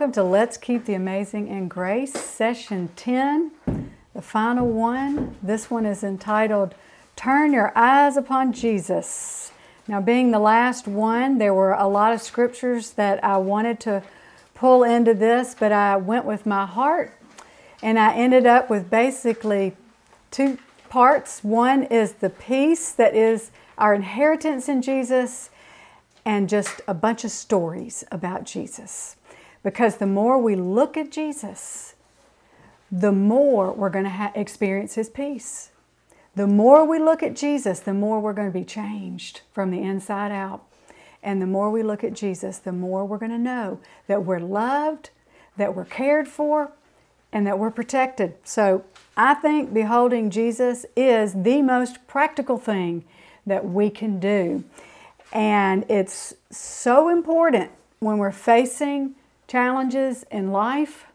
Welcome to Let's Keep the Amazing in Grace, session 10, the final one. This one is entitled Turn Your Eyes Upon Jesus. Now, being the last one, there were a lot of scriptures that I wanted to pull into this, but I went with my heart and I ended up with basically two parts. One is the peace that is our inheritance in Jesus, and just a bunch of stories about Jesus. Because the more we look at Jesus, the more we're going to ha- experience His peace. The more we look at Jesus, the more we're going to be changed from the inside out. And the more we look at Jesus, the more we're going to know that we're loved, that we're cared for, and that we're protected. So I think beholding Jesus is the most practical thing that we can do. And it's so important when we're facing challenges in life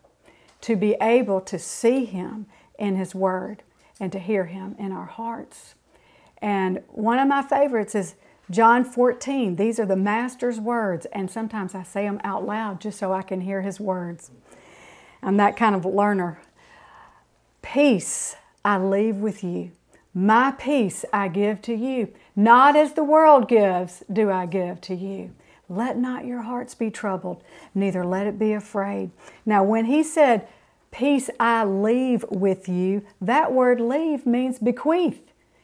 to be able to see Him in His Word and to hear Him in our hearts. And one of my favorites is John 14. These are the Master's words, and sometimes I say them out loud just so I can hear His words. I'm that kind of learner. Peace I leave with you. My peace I give to you. Not as the world gives, do I give to you. Let not your hearts be troubled, neither let it be afraid. Now, when he said, Peace I leave with you, that word leave means bequeath.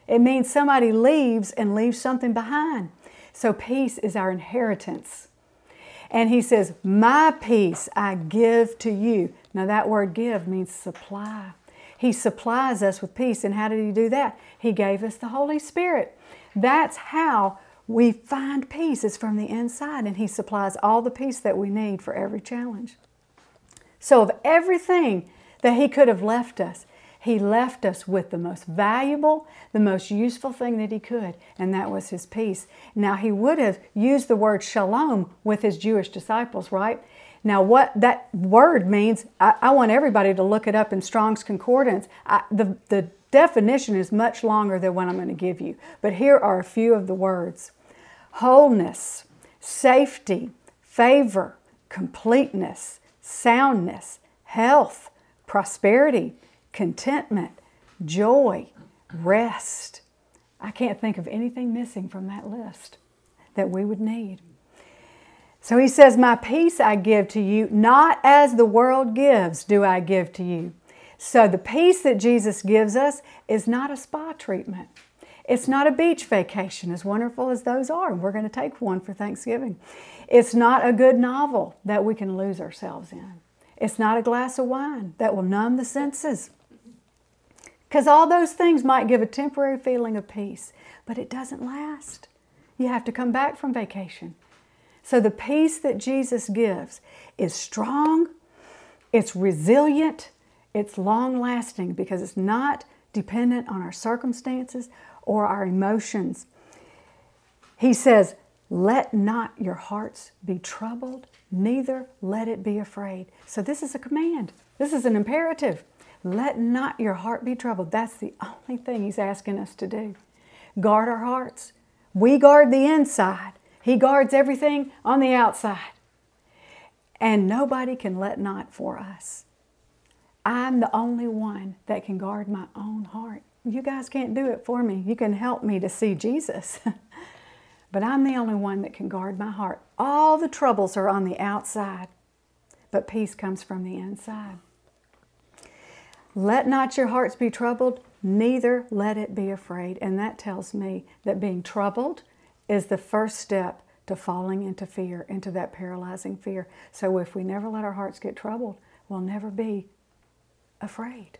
It means somebody leaves and leaves something behind. So, peace is our inheritance. And he says, My peace I give to you. Now, that word give means supply. He supplies us with peace. And how did he do that? He gave us the Holy Spirit. That's how we find peace. is from the inside, and He supplies all the peace that we need for every challenge. So, of everything that He could have left us, He left us with the most valuable, the most useful thing that He could, and that was His peace. Now, He would have used the word shalom with His Jewish disciples, right? Now, what that word means, I, I want everybody to look it up in Strong's Concordance. I, the, the definition is much longer than what I'm going to give you, but here are a few of the words wholeness, safety, favor, completeness, soundness, health, prosperity, contentment, joy, rest. I can't think of anything missing from that list that we would need. So he says, My peace I give to you, not as the world gives, do I give to you. So the peace that Jesus gives us is not a spa treatment. It's not a beach vacation, as wonderful as those are. and We're going to take one for Thanksgiving. It's not a good novel that we can lose ourselves in. It's not a glass of wine that will numb the senses. Because all those things might give a temporary feeling of peace, but it doesn't last. You have to come back from vacation. So the peace that Jesus gives is strong, it's resilient, it's long lasting because it's not dependent on our circumstances or our emotions. He says, Let not your hearts be troubled, neither let it be afraid. So, this is a command, this is an imperative. Let not your heart be troubled. That's the only thing He's asking us to do. Guard our hearts. We guard the inside, He guards everything on the outside. And nobody can let not for us. I'm the only one that can guard my own heart. You guys can't do it for me. You can help me to see Jesus. but I'm the only one that can guard my heart. All the troubles are on the outside, but peace comes from the inside. Let not your hearts be troubled, neither let it be afraid. And that tells me that being troubled is the first step to falling into fear, into that paralyzing fear. So if we never let our hearts get troubled, we'll never be afraid.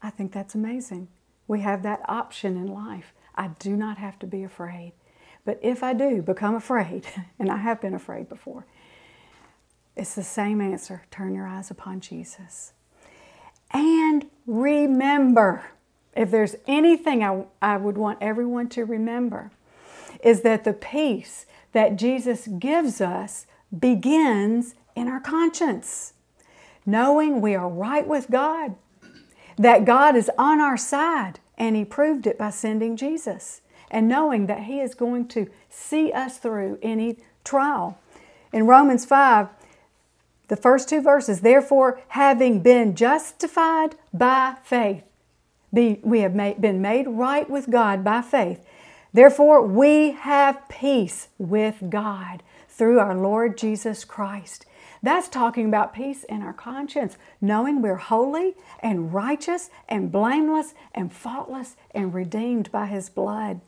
I think that's amazing. We have that option in life. I do not have to be afraid. But if I do become afraid, and I have been afraid before, it's the same answer turn your eyes upon Jesus. And remember, if there's anything I, I would want everyone to remember, is that the peace that Jesus gives us begins in our conscience. Knowing we are right with God, that God is on our side, and He proved it by sending Jesus, and knowing that He is going to see us through any trial. In Romans 5, the first two verses, therefore, having been justified by faith, we have been made right with God by faith. Therefore, we have peace with God through our Lord Jesus Christ. That's talking about peace in our conscience, knowing we're holy and righteous and blameless and faultless and redeemed by His blood.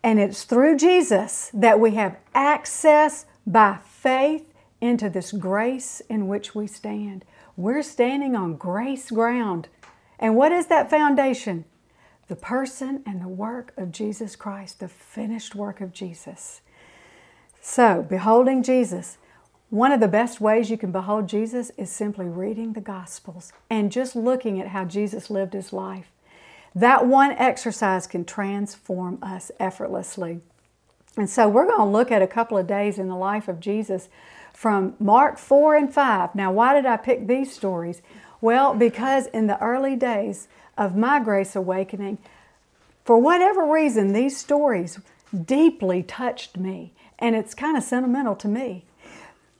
And it's through Jesus that we have access by faith into this grace in which we stand. We're standing on grace ground. And what is that foundation? The person and the work of Jesus Christ, the finished work of Jesus. So, beholding Jesus, one of the best ways you can behold Jesus is simply reading the Gospels and just looking at how Jesus lived his life. That one exercise can transform us effortlessly. And so we're going to look at a couple of days in the life of Jesus from Mark 4 and 5. Now, why did I pick these stories? Well, because in the early days of my grace awakening, for whatever reason, these stories deeply touched me, and it's kind of sentimental to me.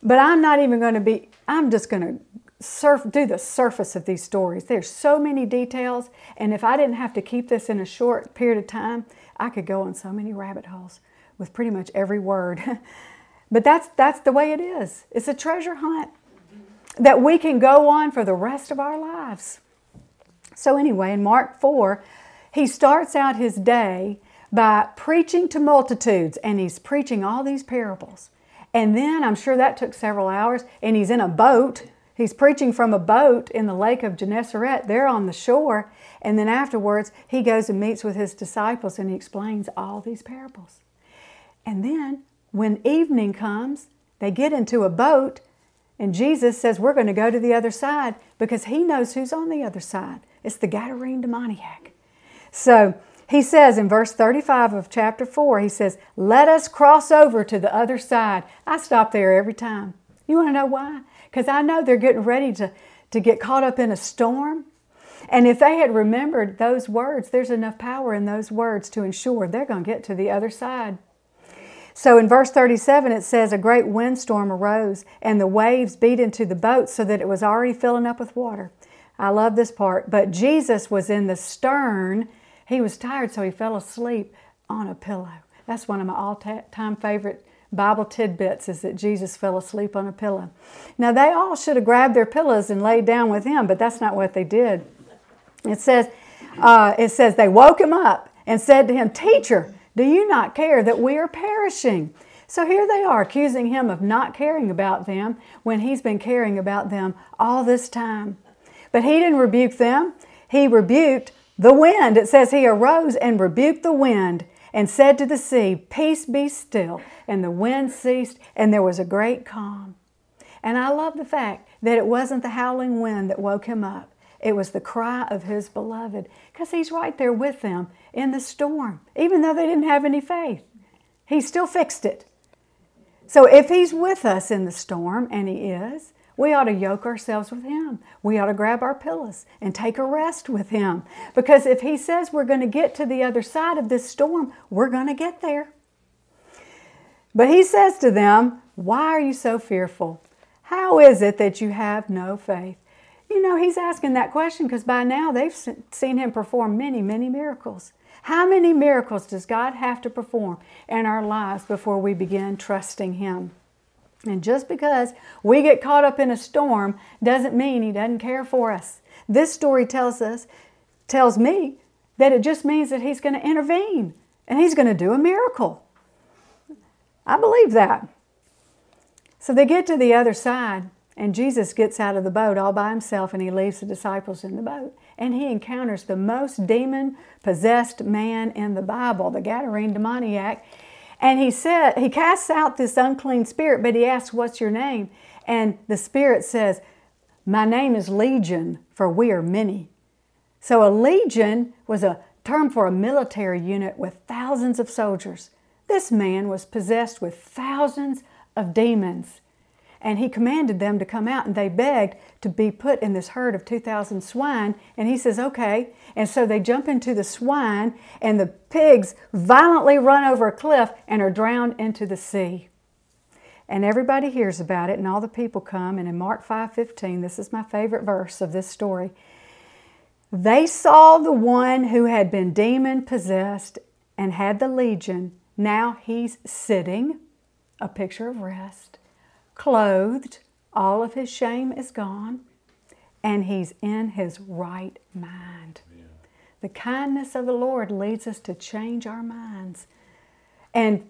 But I'm not even going to be, I'm just going to surf, do the surface of these stories. There's so many details, and if I didn't have to keep this in a short period of time, I could go on so many rabbit holes with pretty much every word. but that's that's the way it is. It's a treasure hunt that we can go on for the rest of our lives. So anyway, in Mark 4, he starts out his day by preaching to multitudes and he's preaching all these parables. And then I'm sure that took several hours and he's in a boat He's preaching from a boat in the lake of Gennesaret. They're on the shore. And then afterwards, he goes and meets with his disciples and he explains all these parables. And then when evening comes, they get into a boat and Jesus says, We're going to go to the other side because he knows who's on the other side. It's the Gadarene demoniac. So he says in verse 35 of chapter 4, he says, Let us cross over to the other side. I stop there every time. You want to know why? because I know they're getting ready to, to get caught up in a storm. And if they had remembered those words, there's enough power in those words to ensure they're going to get to the other side. So in verse 37, it says, A great windstorm arose, and the waves beat into the boat so that it was already filling up with water. I love this part. But Jesus was in the stern. He was tired, so he fell asleep on a pillow. That's one of my all time favorite Bible tidbits is that Jesus fell asleep on a pillow. Now, they all should have grabbed their pillows and laid down with him, but that's not what they did. It says, uh, it says they woke him up and said to him, Teacher, do you not care that we are perishing? So here they are accusing him of not caring about them when he's been caring about them all this time. But he didn't rebuke them, he rebuked the wind. It says he arose and rebuked the wind and said to the sea, Peace be still. And the wind ceased, and there was a great calm. And I love the fact that it wasn't the howling wind that woke him up. It was the cry of his beloved, because he's right there with them in the storm, even though they didn't have any faith. He still fixed it. So if he's with us in the storm, and he is, we ought to yoke ourselves with Him. We ought to grab our pillows and take a rest with Him. Because if He says we're going to get to the other side of this storm, we're going to get there. But He says to them, Why are you so fearful? How is it that you have no faith? You know, He's asking that question because by now they've seen Him perform many, many miracles. How many miracles does God have to perform in our lives before we begin trusting Him? And just because we get caught up in a storm doesn't mean he doesn't care for us. This story tells us, tells me, that it just means that he's going to intervene and he's going to do a miracle. I believe that. So they get to the other side, and Jesus gets out of the boat all by himself and he leaves the disciples in the boat. And he encounters the most demon possessed man in the Bible, the Gadarene demoniac. And he said, he casts out this unclean spirit, but he asks, What's your name? And the spirit says, My name is Legion, for we are many. So a legion was a term for a military unit with thousands of soldiers. This man was possessed with thousands of demons. And he commanded them to come out, and they begged to be put in this herd of 2,000 swine. And he says, Okay. And so they jump into the swine, and the pigs violently run over a cliff and are drowned into the sea. and everybody hears about it and all the people come and in Mark 5:15 this is my favorite verse of this story they saw the one who had been demon possessed and had the legion now he's sitting a picture of rest clothed all of his shame is gone and he's in his right mind yeah. the kindness of the Lord leads us to change our minds and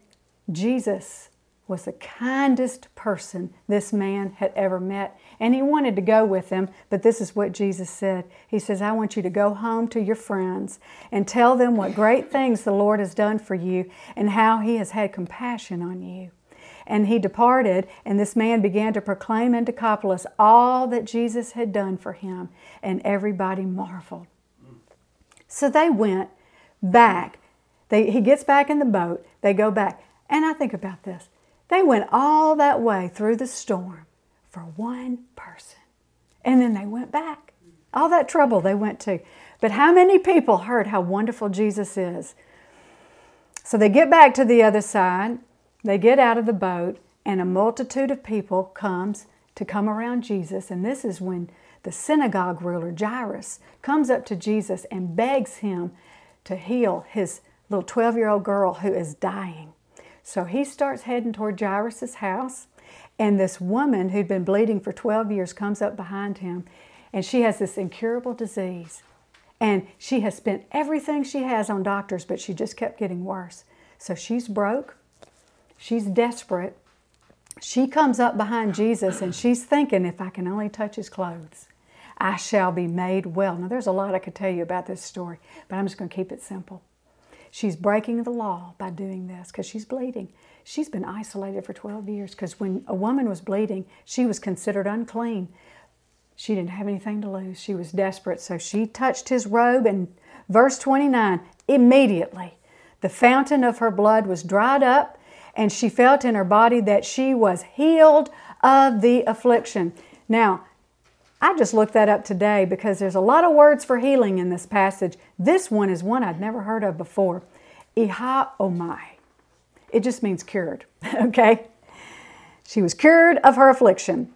Jesus was the kindest person this man had ever met. And he wanted to go with him, but this is what Jesus said. He says, I want you to go home to your friends and tell them what great things the Lord has done for you and how he has had compassion on you. And he departed, and this man began to proclaim in Decapolis all that Jesus had done for him, and everybody marveled. So they went back. They, he gets back in the boat, they go back. And I think about this they went all that way through the storm for one person. And then they went back. All that trouble they went to. But how many people heard how wonderful Jesus is? So they get back to the other side, they get out of the boat, and a multitude of people comes to come around Jesus. And this is when the synagogue ruler, Jairus, comes up to Jesus and begs him to heal his little 12 year old girl who is dying. So he starts heading toward Jairus' house, and this woman who'd been bleeding for 12 years comes up behind him, and she has this incurable disease. And she has spent everything she has on doctors, but she just kept getting worse. So she's broke, she's desperate. She comes up behind Jesus and she's thinking, if I can only touch his clothes, I shall be made well. Now, there's a lot I could tell you about this story, but I'm just going to keep it simple. She's breaking the law by doing this because she's bleeding. She's been isolated for 12 years because when a woman was bleeding, she was considered unclean. She didn't have anything to lose. She was desperate. So she touched his robe, and verse 29 immediately the fountain of her blood was dried up, and she felt in her body that she was healed of the affliction. Now, I just looked that up today because there's a lot of words for healing in this passage. This one is one I'd never heard of before. Iaomai. It just means cured, okay? She was cured of her affliction.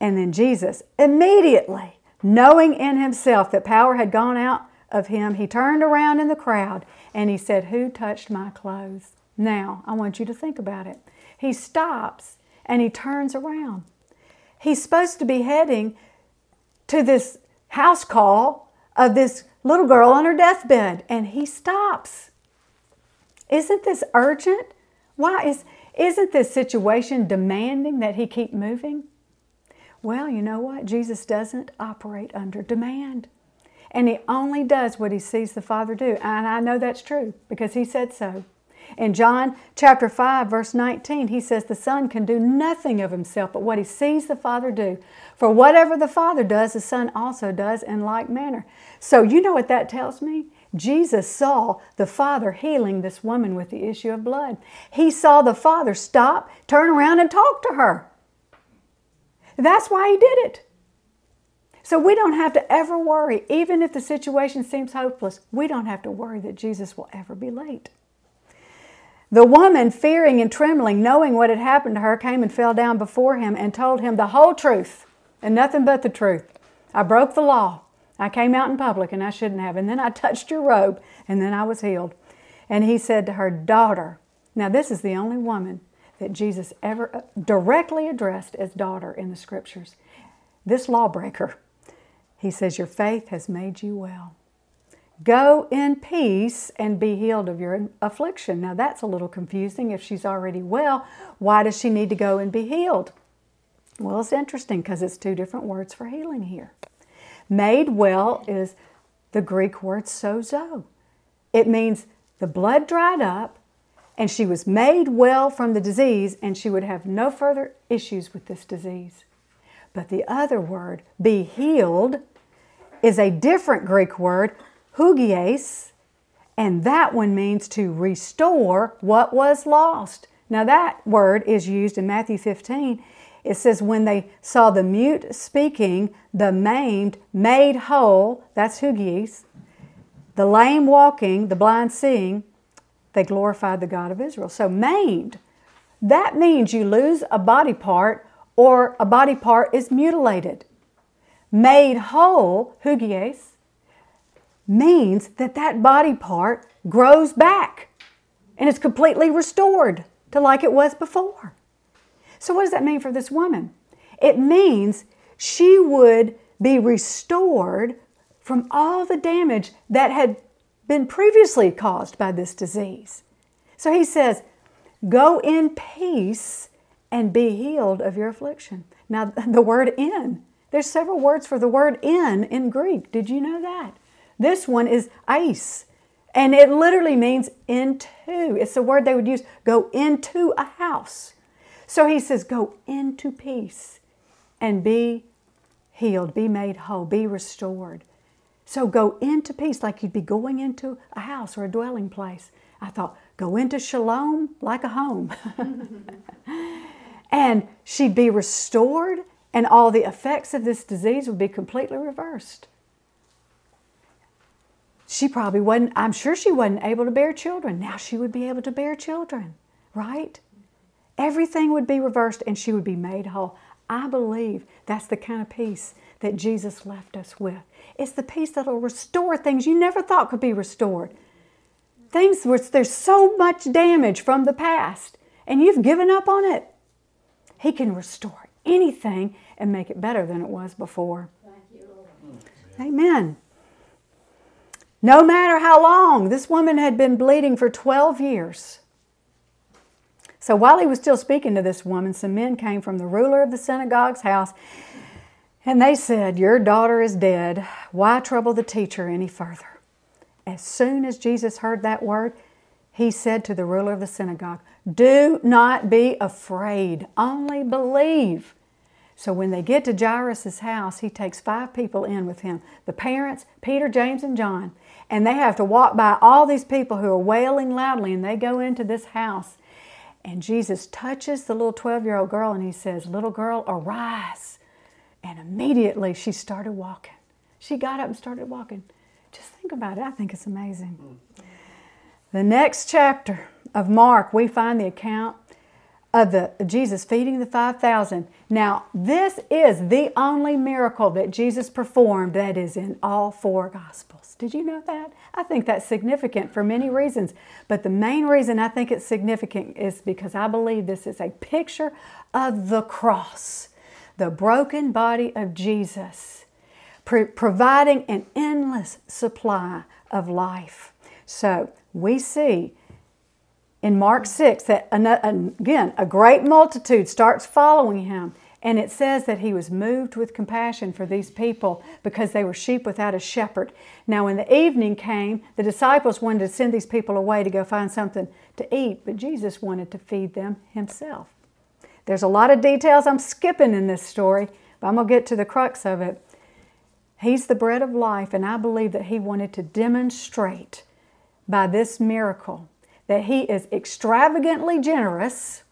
And then Jesus, immediately, knowing in himself that power had gone out of him, he turned around in the crowd and he said, Who touched my clothes? Now, I want you to think about it. He stops and he turns around. He's supposed to be heading to this house call of this little girl on her deathbed, and he stops. Isn't this urgent? Why is isn't this situation demanding that he keep moving? Well, you know what? Jesus doesn't operate under demand. And he only does what he sees the Father do. And I know that's true because he said so. In John chapter 5, verse 19, he says, The Son can do nothing of himself but what he sees the Father do. For whatever the Father does, the Son also does in like manner. So, you know what that tells me? Jesus saw the Father healing this woman with the issue of blood. He saw the Father stop, turn around, and talk to her. That's why he did it. So we don't have to ever worry, even if the situation seems hopeless, we don't have to worry that Jesus will ever be late. The woman, fearing and trembling, knowing what had happened to her, came and fell down before him and told him the whole truth and nothing but the truth. I broke the law. I came out in public and I shouldn't have. And then I touched your robe and then I was healed. And he said to her, Daughter. Now, this is the only woman that Jesus ever uh, directly addressed as daughter in the scriptures. This lawbreaker, he says, Your faith has made you well. Go in peace and be healed of your affliction. Now, that's a little confusing. If she's already well, why does she need to go and be healed? Well, it's interesting because it's two different words for healing here. Made well is the Greek word sozo. It means the blood dried up and she was made well from the disease and she would have no further issues with this disease. But the other word, be healed, is a different Greek word hugies, and that one means to restore what was lost. Now, that word is used in Matthew 15. It says, when they saw the mute speaking, the maimed made whole, that's hugies, the lame walking, the blind seeing, they glorified the God of Israel. So, maimed, that means you lose a body part or a body part is mutilated. Made whole, hugies, means that that body part grows back and is completely restored to like it was before. So, what does that mean for this woman? It means she would be restored from all the damage that had been previously caused by this disease. So he says, Go in peace and be healed of your affliction. Now, the word in, there's several words for the word in in Greek. Did you know that? This one is eis, and it literally means into. It's the word they would use go into a house. So he says, Go into peace and be healed, be made whole, be restored. So go into peace like you'd be going into a house or a dwelling place. I thought, go into shalom like a home. and she'd be restored, and all the effects of this disease would be completely reversed. She probably wasn't, I'm sure she wasn't able to bear children. Now she would be able to bear children, right? Everything would be reversed and she would be made whole. I believe that's the kind of peace that Jesus left us with. It's the peace that'll restore things you never thought could be restored. Things where there's so much damage from the past and you've given up on it. He can restore anything and make it better than it was before. Amen. No matter how long, this woman had been bleeding for 12 years. So while he was still speaking to this woman, some men came from the ruler of the synagogue's house, and they said, Your daughter is dead. Why trouble the teacher any further? As soon as Jesus heard that word, he said to the ruler of the synagogue, Do not be afraid, only believe. So when they get to Jairus' house, he takes five people in with him the parents, Peter, James, and John. And they have to walk by all these people who are wailing loudly, and they go into this house. And Jesus touches the little 12 year old girl and he says, Little girl, arise. And immediately she started walking. She got up and started walking. Just think about it. I think it's amazing. The next chapter of Mark, we find the account of the Jesus feeding the 5,000. Now, this is the only miracle that Jesus performed that is in all four gospels. Did you know that? I think that's significant for many reasons, but the main reason I think it's significant is because I believe this is a picture of the cross, the broken body of Jesus, providing an endless supply of life. So, we see in Mark 6 that again a great multitude starts following him and it says that he was moved with compassion for these people because they were sheep without a shepherd. Now, when the evening came, the disciples wanted to send these people away to go find something to eat, but Jesus wanted to feed them himself. There's a lot of details I'm skipping in this story, but I'm going to get to the crux of it. He's the bread of life, and I believe that he wanted to demonstrate by this miracle that He is extravagantly generous,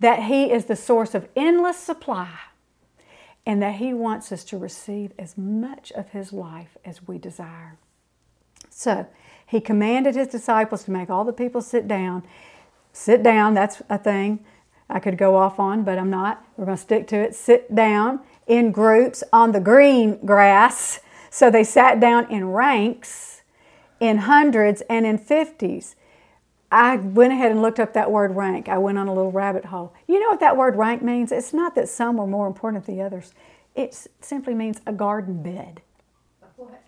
that He is the source of endless supply, and that He wants us to receive as much of His life as we desire. So, He commanded His disciples to make all the people sit down. Sit down, that's a thing I could go off on, but I'm not. We're going to stick to it. Sit down in groups on the green grass. So they sat down in ranks, in hundreds, and in fifties. I went ahead and looked up that word rank. I went on a little rabbit hole. You know what that word rank means? It's not that some are more important than the others. It simply means a garden bed.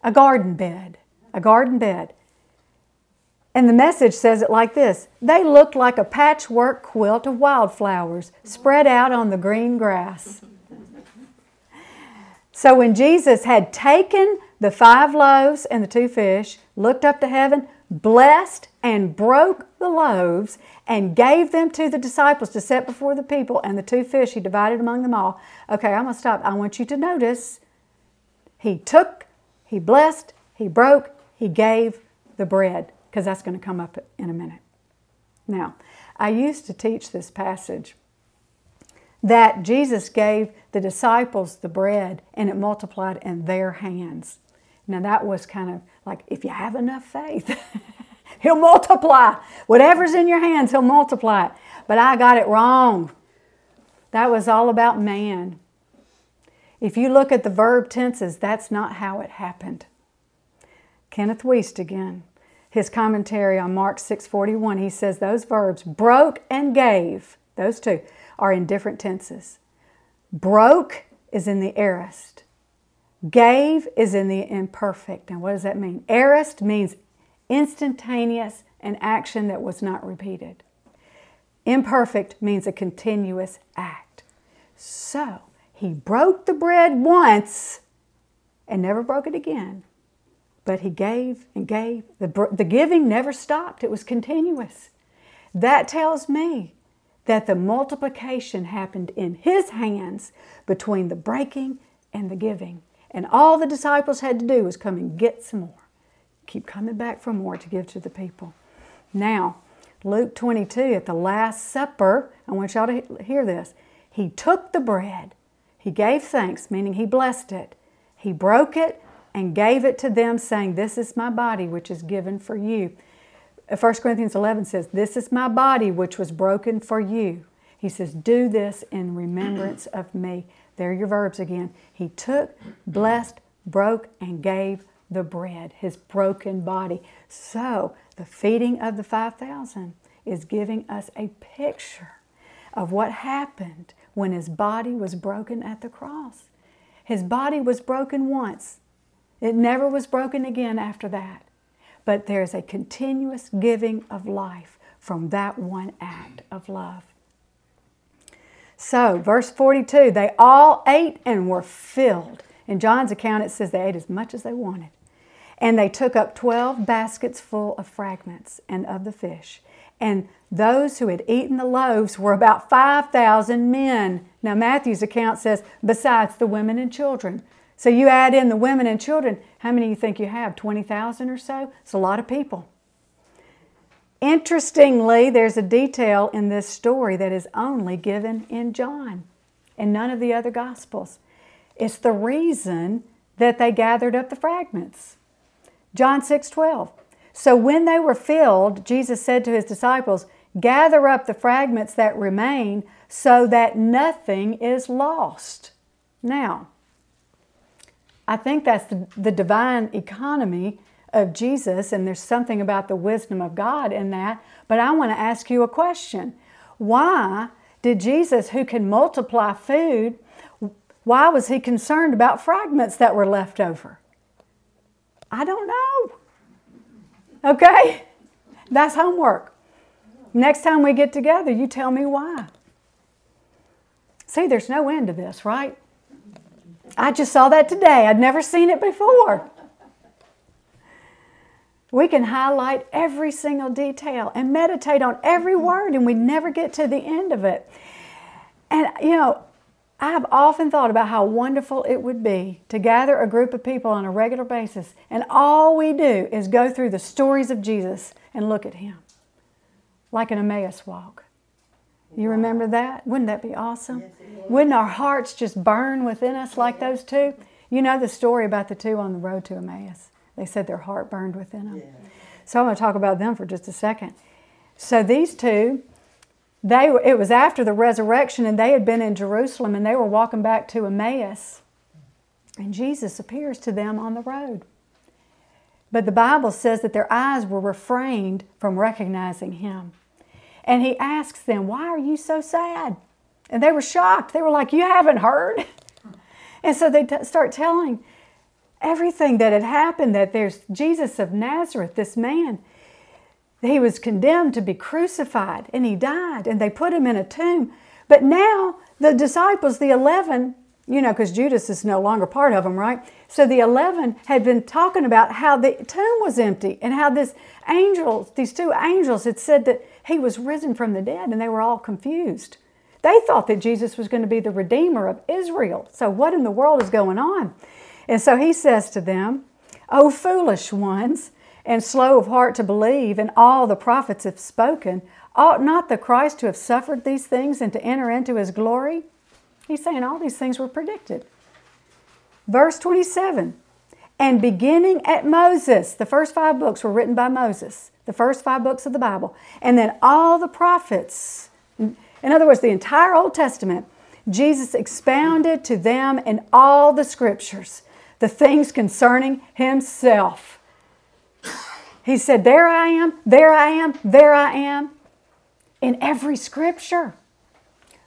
A garden bed. A garden bed. And the message says it like this They looked like a patchwork quilt of wildflowers spread out on the green grass. So when Jesus had taken the five loaves and the two fish, looked up to heaven, blessed and broke the loaves and gave them to the disciples to set before the people, and the two fish he divided among them all. Okay, I'm going to stop. I want you to notice he took, he blessed, he broke, he gave the bread, because that's going to come up in a minute. Now, I used to teach this passage that Jesus gave the disciples the bread and it multiplied in their hands. Now, that was kind of like if you have enough faith. He'll multiply. Whatever's in your hands, He'll multiply it. But I got it wrong. That was all about man. If you look at the verb tenses, that's not how it happened. Kenneth Wuest again, his commentary on Mark 6:41, he says those verbs broke and gave, those two are in different tenses. Broke is in the aorist. Gave is in the imperfect. Now what does that mean? Aorist means instantaneous, an action that was not repeated. Imperfect means a continuous act. So, he broke the bread once and never broke it again. But he gave and gave. The, the giving never stopped, it was continuous. That tells me that the multiplication happened in his hands between the breaking and the giving. And all the disciples had to do was come and get some more keep coming back for more to give to the people. Now, Luke 22, at the Last Supper, I want y'all to hear this. He took the bread, he gave thanks, meaning he blessed it, he broke it, and gave it to them, saying, This is my body, which is given for you. 1 uh, Corinthians 11 says, This is my body, which was broken for you. He says, Do this in remembrance of me. There are your verbs again. He took, blessed, broke, and gave the bread, his broken body. So, the feeding of the 5,000 is giving us a picture of what happened when his body was broken at the cross. His body was broken once, it never was broken again after that. But there's a continuous giving of life from that one act of love. So, verse 42 they all ate and were filled. In John's account, it says they ate as much as they wanted. And they took up 12 baskets full of fragments and of the fish. And those who had eaten the loaves were about 5,000 men. Now, Matthew's account says, besides the women and children. So you add in the women and children, how many do you think you have? 20,000 or so? It's a lot of people. Interestingly, there's a detail in this story that is only given in John and none of the other Gospels. It's the reason that they gathered up the fragments. John 6 12. So when they were filled, Jesus said to his disciples, Gather up the fragments that remain so that nothing is lost. Now, I think that's the, the divine economy of Jesus, and there's something about the wisdom of God in that. But I want to ask you a question. Why did Jesus, who can multiply food, why was he concerned about fragments that were left over? I don't know. Okay? That's homework. Next time we get together, you tell me why. See, there's no end to this, right? I just saw that today. I'd never seen it before. We can highlight every single detail and meditate on every mm-hmm. word, and we never get to the end of it. And, you know, I've often thought about how wonderful it would be to gather a group of people on a regular basis and all we do is go through the stories of Jesus and look at Him like an Emmaus walk. You remember that? Wouldn't that be awesome? Yes, Wouldn't our hearts just burn within us like those two? You know the story about the two on the road to Emmaus. They said their heart burned within them. Yeah. So I'm going to talk about them for just a second. So these two, they it was after the resurrection and they had been in Jerusalem and they were walking back to Emmaus. And Jesus appears to them on the road. But the Bible says that their eyes were refrained from recognizing him. And he asks them, Why are you so sad? And they were shocked. They were like, You haven't heard? And so they t- start telling everything that had happened that there's Jesus of Nazareth, this man he was condemned to be crucified and he died and they put him in a tomb. But now the disciples, the 11, you know, because Judas is no longer part of them, right? So the 11 had been talking about how the tomb was empty and how this angel, these two angels had said that he was risen from the dead and they were all confused. They thought that Jesus was going to be the redeemer of Israel. So what in the world is going on? And so he says to them, O foolish ones, and slow of heart to believe, and all the prophets have spoken, ought not the Christ to have suffered these things and to enter into his glory? He's saying all these things were predicted. Verse 27 And beginning at Moses, the first five books were written by Moses. the first five books of the Bible, and then all the prophets. In other words, the entire Old Testament, Jesus expounded to them in all the scriptures the things concerning himself. He said, There I am, there I am, there I am, in every scripture.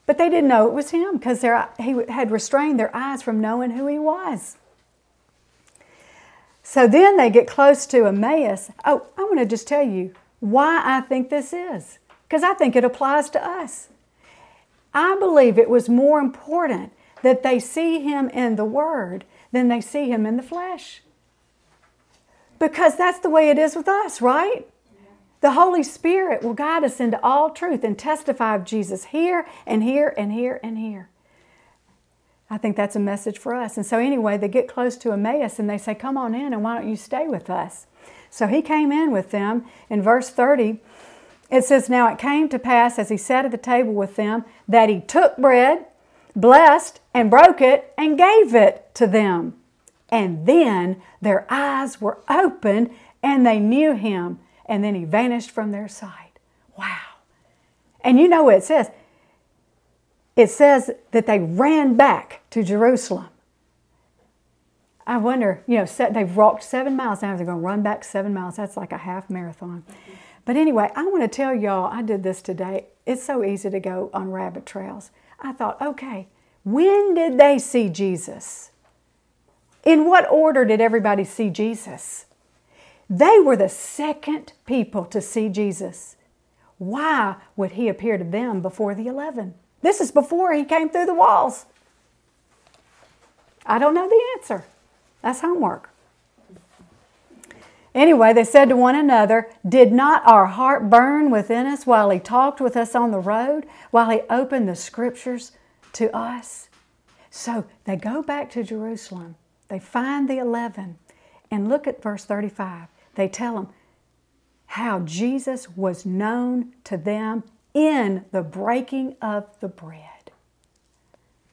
But they didn't know it was him because he had restrained their eyes from knowing who he was. So then they get close to Emmaus. Oh, I want to just tell you why I think this is, because I think it applies to us. I believe it was more important that they see him in the Word than they see him in the flesh. Because that's the way it is with us, right? The Holy Spirit will guide us into all truth and testify of Jesus here and here and here and here. I think that's a message for us. And so, anyway, they get close to Emmaus and they say, Come on in, and why don't you stay with us? So he came in with them. In verse 30, it says, Now it came to pass as he sat at the table with them that he took bread, blessed, and broke it, and gave it to them. And then their eyes were opened and they knew him. And then he vanished from their sight. Wow. And you know what it says? It says that they ran back to Jerusalem. I wonder, you know, they've walked seven miles. Now they're going to run back seven miles. That's like a half marathon. But anyway, I want to tell y'all, I did this today. It's so easy to go on rabbit trails. I thought, okay, when did they see Jesus? In what order did everybody see Jesus? They were the second people to see Jesus. Why would he appear to them before the 11? This is before he came through the walls. I don't know the answer. That's homework. Anyway, they said to one another, Did not our heart burn within us while he talked with us on the road, while he opened the scriptures to us? So they go back to Jerusalem. They find the 11. And look at verse 35. They tell them how Jesus was known to them in the breaking of the bread.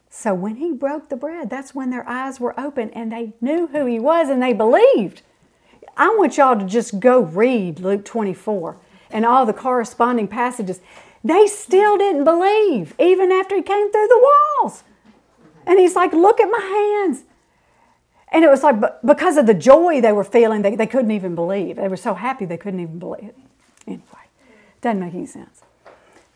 So when he broke the bread, that's when their eyes were open and they knew who he was and they believed. I want y'all to just go read Luke 24 and all the corresponding passages. They still didn't believe, even after he came through the walls. And he's like, Look at my hands. And it was like, because of the joy they were feeling, they, they couldn't even believe. They were so happy they couldn't even believe. Anyway, doesn't make any sense.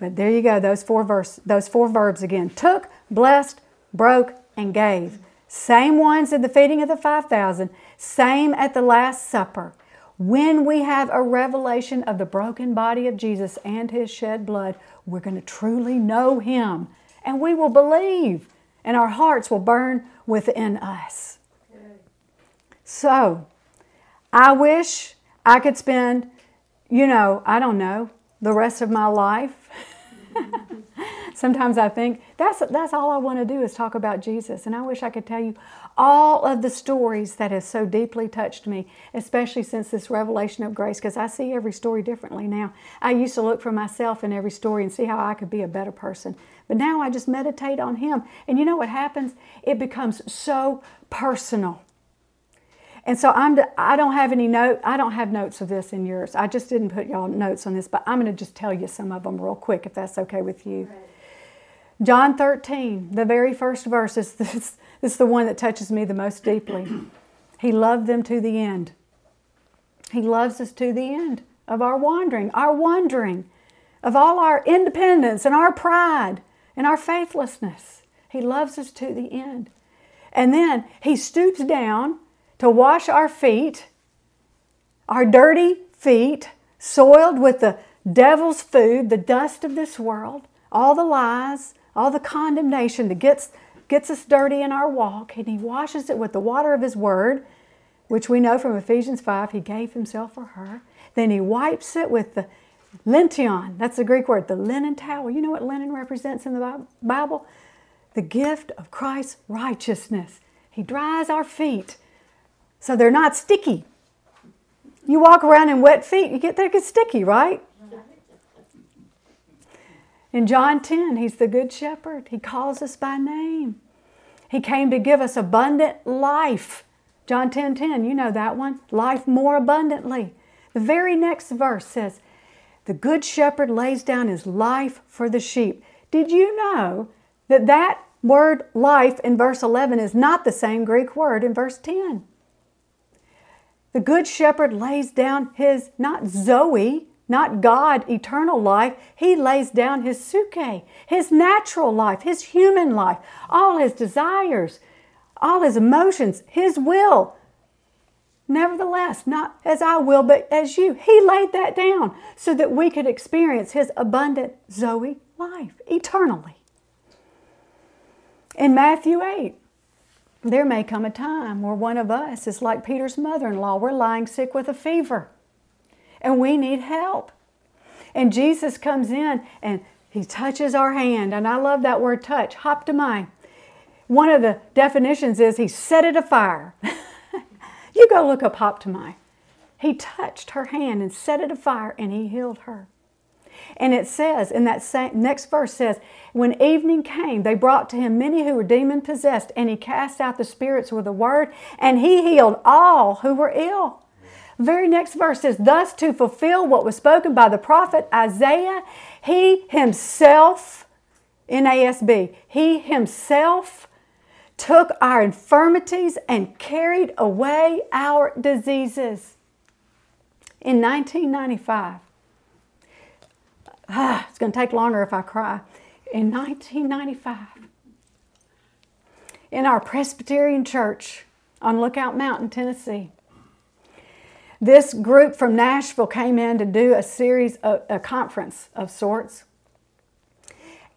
But there you go, those four verse, those four verbs again. Took, blessed, broke, and gave. Same ones at the feeding of the 5,000, same at the Last Supper. When we have a revelation of the broken body of Jesus and his shed blood, we're going to truly know him and we will believe and our hearts will burn within us. So, I wish I could spend, you know, I don't know, the rest of my life Sometimes I think that's, that's all I want to do is talk about Jesus. And I wish I could tell you all of the stories that have so deeply touched me, especially since this revelation of grace, because I see every story differently now. I used to look for myself in every story and see how I could be a better person. But now I just meditate on Him. And you know what happens? It becomes so personal. And so I'm I don't have any note I don't have notes of this in yours. I just didn't put y'all notes on this, but I'm going to just tell you some of them real quick if that's okay with you. John 13, the very first verse is this, this is the one that touches me the most deeply. He loved them to the end. He loves us to the end of our wandering, our wandering, of all our independence and our pride and our faithlessness. He loves us to the end. And then he stoops down to wash our feet, our dirty feet, soiled with the devil's food, the dust of this world, all the lies, all the condemnation that gets, gets us dirty in our walk, and He washes it with the water of His Word, which we know from Ephesians 5, He gave Himself for her. Then He wipes it with the lention, that's the Greek word, the linen towel. You know what linen represents in the Bible? The gift of Christ's righteousness. He dries our feet so they're not sticky. You walk around in wet feet, you get they get sticky, right? In John 10, he's the good shepherd. He calls us by name. He came to give us abundant life. John 10 10, you know that one. Life more abundantly. The very next verse says, The good shepherd lays down his life for the sheep. Did you know that that word life in verse 11 is not the same Greek word in verse 10? The good shepherd lays down his, not Zoe, not God, eternal life. He lays down his psuche, his natural life, his human life, all his desires, all his emotions, his will. Nevertheless, not as I will, but as you. He laid that down so that we could experience his abundant Zoe life eternally. In Matthew 8, there may come a time where one of us is like Peter's mother in law. We're lying sick with a fever and we need help. And Jesus comes in and he touches our hand. And I love that word touch, hop to haptomai. One of the definitions is he set it afire. you go look up hop to haptomai. He touched her hand and set it afire and he healed her. And it says in that same, next verse says, when evening came, they brought to him many who were demon possessed, and he cast out the spirits with a word, and he healed all who were ill. Very next verse says, Thus to fulfill what was spoken by the prophet Isaiah, he himself, NASB, he himself took our infirmities and carried away our diseases. In 1995, ah, it's going to take longer if I cry. In 1995, in our Presbyterian church on Lookout Mountain, Tennessee, this group from Nashville came in to do a series, of, a conference of sorts.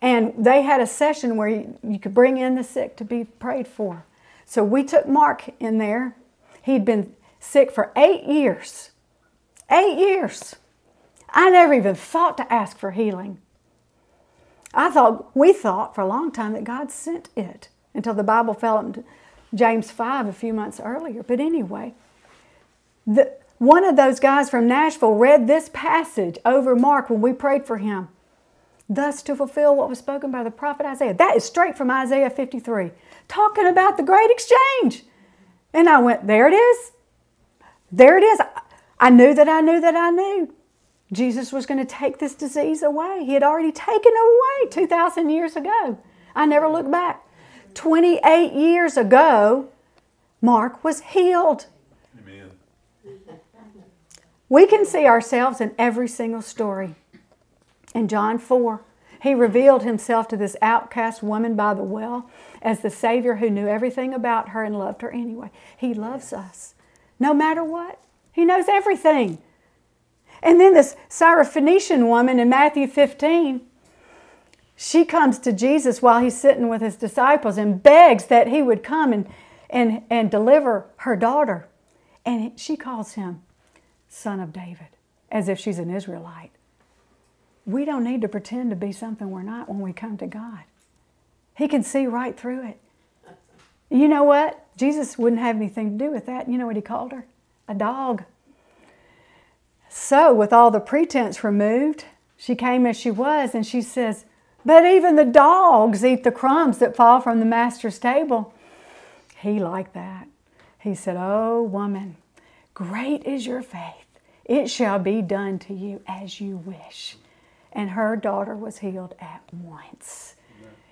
And they had a session where you, you could bring in the sick to be prayed for. So we took Mark in there. He'd been sick for eight years. Eight years. I never even thought to ask for healing. I thought, we thought for a long time that God sent it until the Bible fell into James 5 a few months earlier. But anyway, the, one of those guys from Nashville read this passage over Mark when we prayed for him. Thus, to fulfill what was spoken by the prophet Isaiah. That is straight from Isaiah 53, talking about the great exchange. And I went, There it is. There it is. I knew that I knew that I knew. Jesus was going to take this disease away. He had already taken it away 2,000 years ago. I never looked back. 28 years ago, Mark was healed. We can see ourselves in every single story. In John 4, he revealed himself to this outcast woman by the well as the Savior who knew everything about her and loved her anyway. He loves us no matter what, He knows everything. And then this Syrophoenician woman in Matthew 15, she comes to Jesus while he's sitting with his disciples and begs that he would come and, and, and deliver her daughter. And she calls him son of David, as if she's an Israelite. We don't need to pretend to be something we're not when we come to God. He can see right through it. You know what? Jesus wouldn't have anything to do with that. You know what he called her? A dog. So, with all the pretense removed, she came as she was and she says, But even the dogs eat the crumbs that fall from the master's table. He liked that. He said, Oh, woman, great is your faith. It shall be done to you as you wish. And her daughter was healed at once.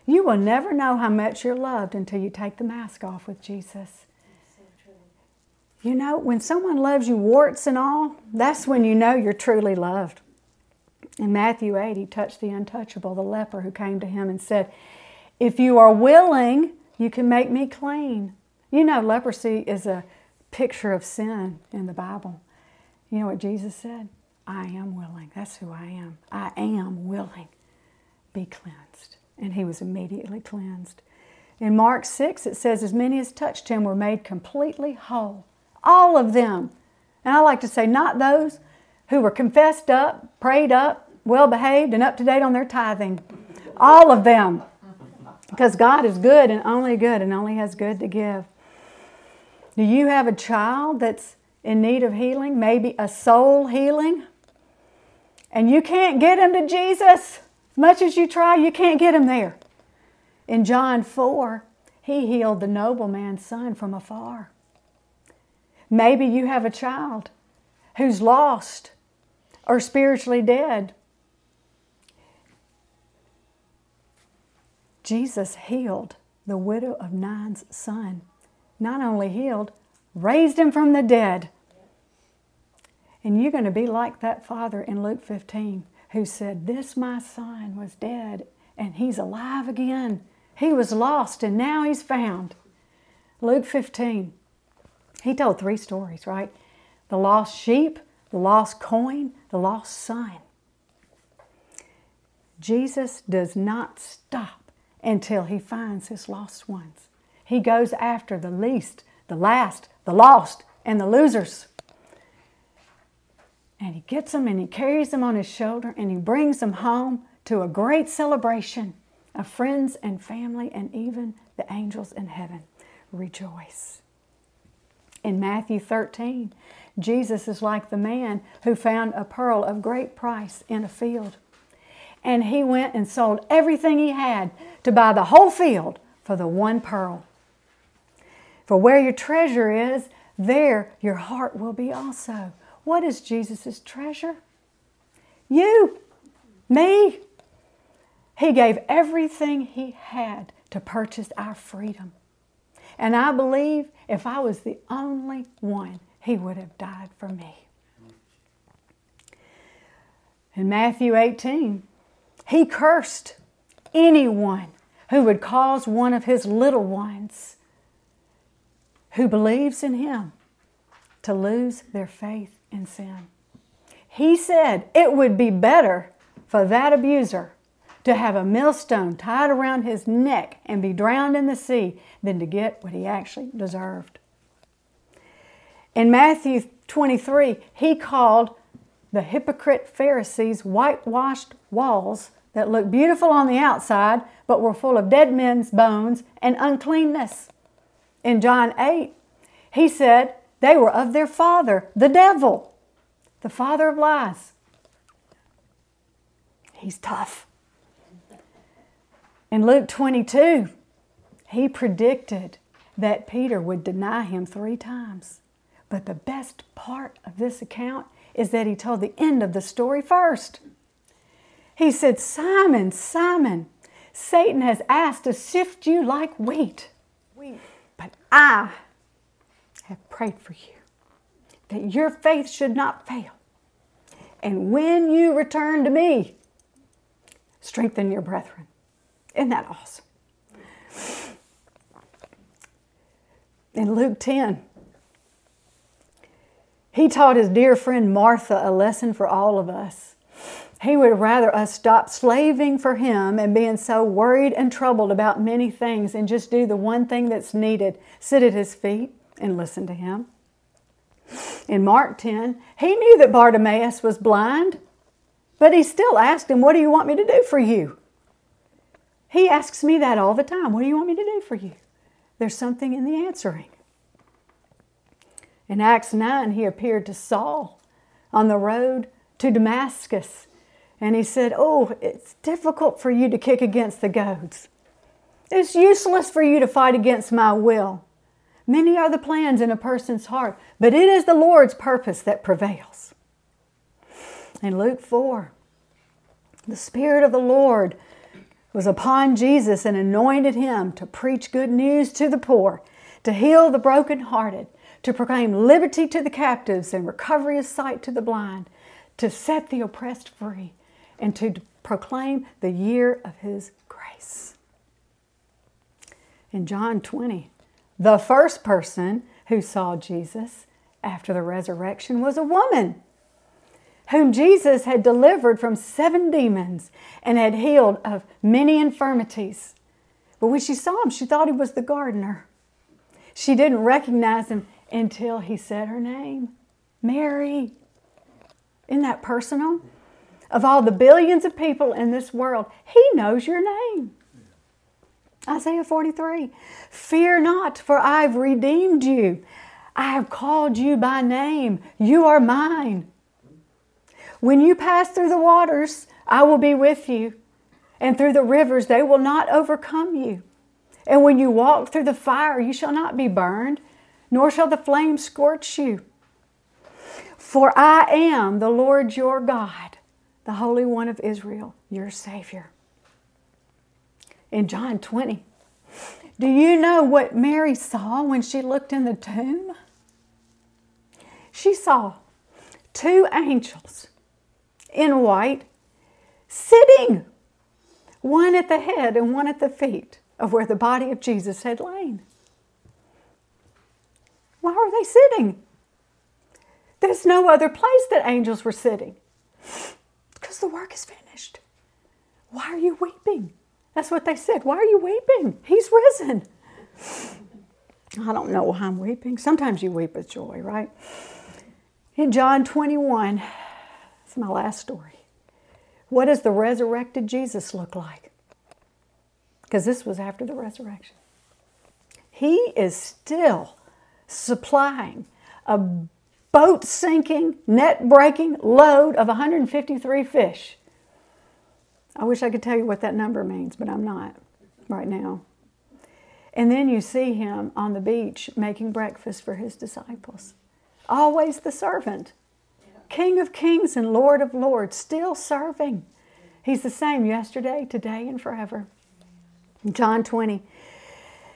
You will never know how much you're loved until you take the mask off with Jesus. You know, when someone loves you, warts and all, that's when you know you're truly loved. In Matthew 8, he touched the untouchable, the leper who came to him and said, If you are willing, you can make me clean. You know, leprosy is a picture of sin in the Bible. You know what Jesus said? I am willing. That's who I am. I am willing. Be cleansed. And he was immediately cleansed. In Mark 6, it says, As many as touched him were made completely whole. All of them. And I like to say, not those who were confessed up, prayed up, well behaved, and up to date on their tithing. All of them. Because God is good and only good and only has good to give. Do you have a child that's in need of healing, maybe a soul healing, and you can't get him to Jesus, as much as you try, you can't get him there. In John 4, he healed the nobleman's son from afar. Maybe you have a child who's lost or spiritually dead. Jesus healed the widow of Nain's son. Not only healed, raised him from the dead. And you're going to be like that father in Luke 15 who said, This my son was dead and he's alive again. He was lost and now he's found. Luke 15. He told three stories, right? The lost sheep, the lost coin, the lost son. Jesus does not stop until he finds his lost ones. He goes after the least, the last, the lost, and the losers. And he gets them and he carries them on his shoulder and he brings them home to a great celebration of friends and family and even the angels in heaven. Rejoice. In Matthew 13, Jesus is like the man who found a pearl of great price in a field. And he went and sold everything he had to buy the whole field for the one pearl. For where your treasure is, there your heart will be also. What is Jesus' treasure? You, me. He gave everything he had to purchase our freedom. And I believe if I was the only one, he would have died for me. In Matthew 18, he cursed anyone who would cause one of his little ones who believes in him to lose their faith in sin. He said it would be better for that abuser to have a millstone tied around his neck and be drowned in the sea than to get what he actually deserved. In Matthew 23, he called the hypocrite Pharisees whitewashed walls that looked beautiful on the outside but were full of dead men's bones and uncleanness. In John 8, he said they were of their father, the devil, the father of lies. He's tough. In Luke 22, he predicted that Peter would deny him three times. But the best part of this account is that he told the end of the story first. He said, Simon, Simon, Satan has asked to sift you like wheat. I have prayed for you that your faith should not fail. And when you return to me, strengthen your brethren. Isn't that awesome? In Luke 10, he taught his dear friend Martha a lesson for all of us. He would rather us stop slaving for him and being so worried and troubled about many things and just do the one thing that's needed sit at his feet and listen to him. In Mark 10, he knew that Bartimaeus was blind, but he still asked him, What do you want me to do for you? He asks me that all the time. What do you want me to do for you? There's something in the answering. In Acts 9, he appeared to Saul on the road to Damascus. And he said, Oh, it's difficult for you to kick against the goads. It's useless for you to fight against my will. Many are the plans in a person's heart, but it is the Lord's purpose that prevails. In Luke 4, the Spirit of the Lord was upon Jesus and anointed him to preach good news to the poor, to heal the brokenhearted, to proclaim liberty to the captives and recovery of sight to the blind, to set the oppressed free, and to proclaim the year of his grace. In John 20, the first person who saw Jesus after the resurrection was a woman whom Jesus had delivered from seven demons and had healed of many infirmities. But when she saw him, she thought he was the gardener. She didn't recognize him until he said her name Mary. Isn't that personal? Of all the billions of people in this world, he knows your name. Isaiah 43 Fear not, for I've redeemed you. I have called you by name. You are mine. When you pass through the waters, I will be with you, and through the rivers, they will not overcome you. And when you walk through the fire, you shall not be burned, nor shall the flame scorch you. For I am the Lord your God, the Holy One of Israel, your Savior. In John 20, do you know what Mary saw when she looked in the tomb? She saw two angels in white sitting, one at the head and one at the feet of where the body of Jesus had lain. Why were they sitting? There's no other place that angels were sitting. The work is finished. Why are you weeping? That's what they said. Why are you weeping? He's risen. I don't know why I'm weeping. Sometimes you weep with joy, right? In John 21, it's my last story. What does the resurrected Jesus look like? Because this was after the resurrection. He is still supplying a boat sinking, net breaking load of 153 fish. I wish I could tell you what that number means, but I'm not right now. And then you see him on the beach making breakfast for his disciples. Always the servant. King of kings and Lord of lords, still serving. He's the same yesterday, today, and forever. John 20.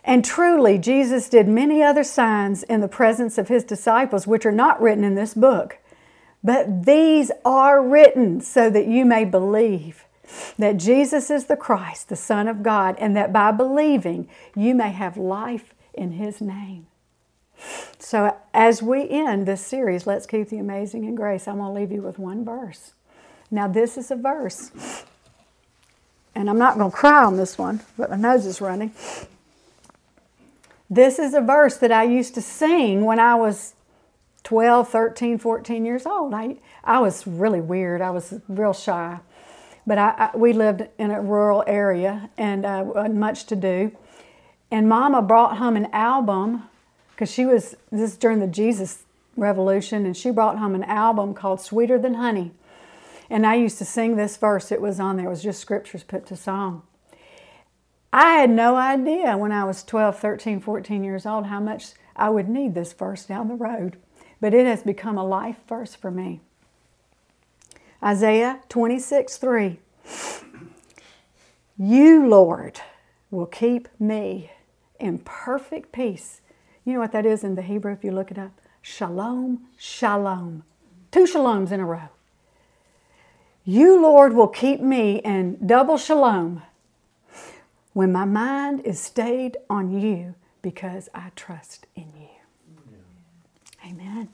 And truly, Jesus did many other signs in the presence of his disciples, which are not written in this book. But these are written so that you may believe that Jesus is the Christ, the Son of God, and that by believing you may have life in his name. So, as we end this series, Let's Keep the Amazing in Grace, I'm going to leave you with one verse. Now, this is a verse, and I'm not going to cry on this one, but my nose is running. This is a verse that I used to sing when I was 12, 13, 14 years old. I, I was really weird. I was real shy. But I, I we lived in a rural area and uh, wasn't much to do. And Mama brought home an album because she was, this is during the Jesus Revolution, and she brought home an album called Sweeter Than Honey. And I used to sing this verse. It was on there. It was just scriptures put to song. I had no idea when I was 12, 13, 14 years old how much I would need this verse down the road, but it has become a life verse for me. Isaiah 26, 3. You, Lord, will keep me in perfect peace. You know what that is in the Hebrew if you look it up? Shalom, shalom. Two shaloms in a row. You, Lord, will keep me in double shalom when my mind is stayed on you because I trust in you. Amen.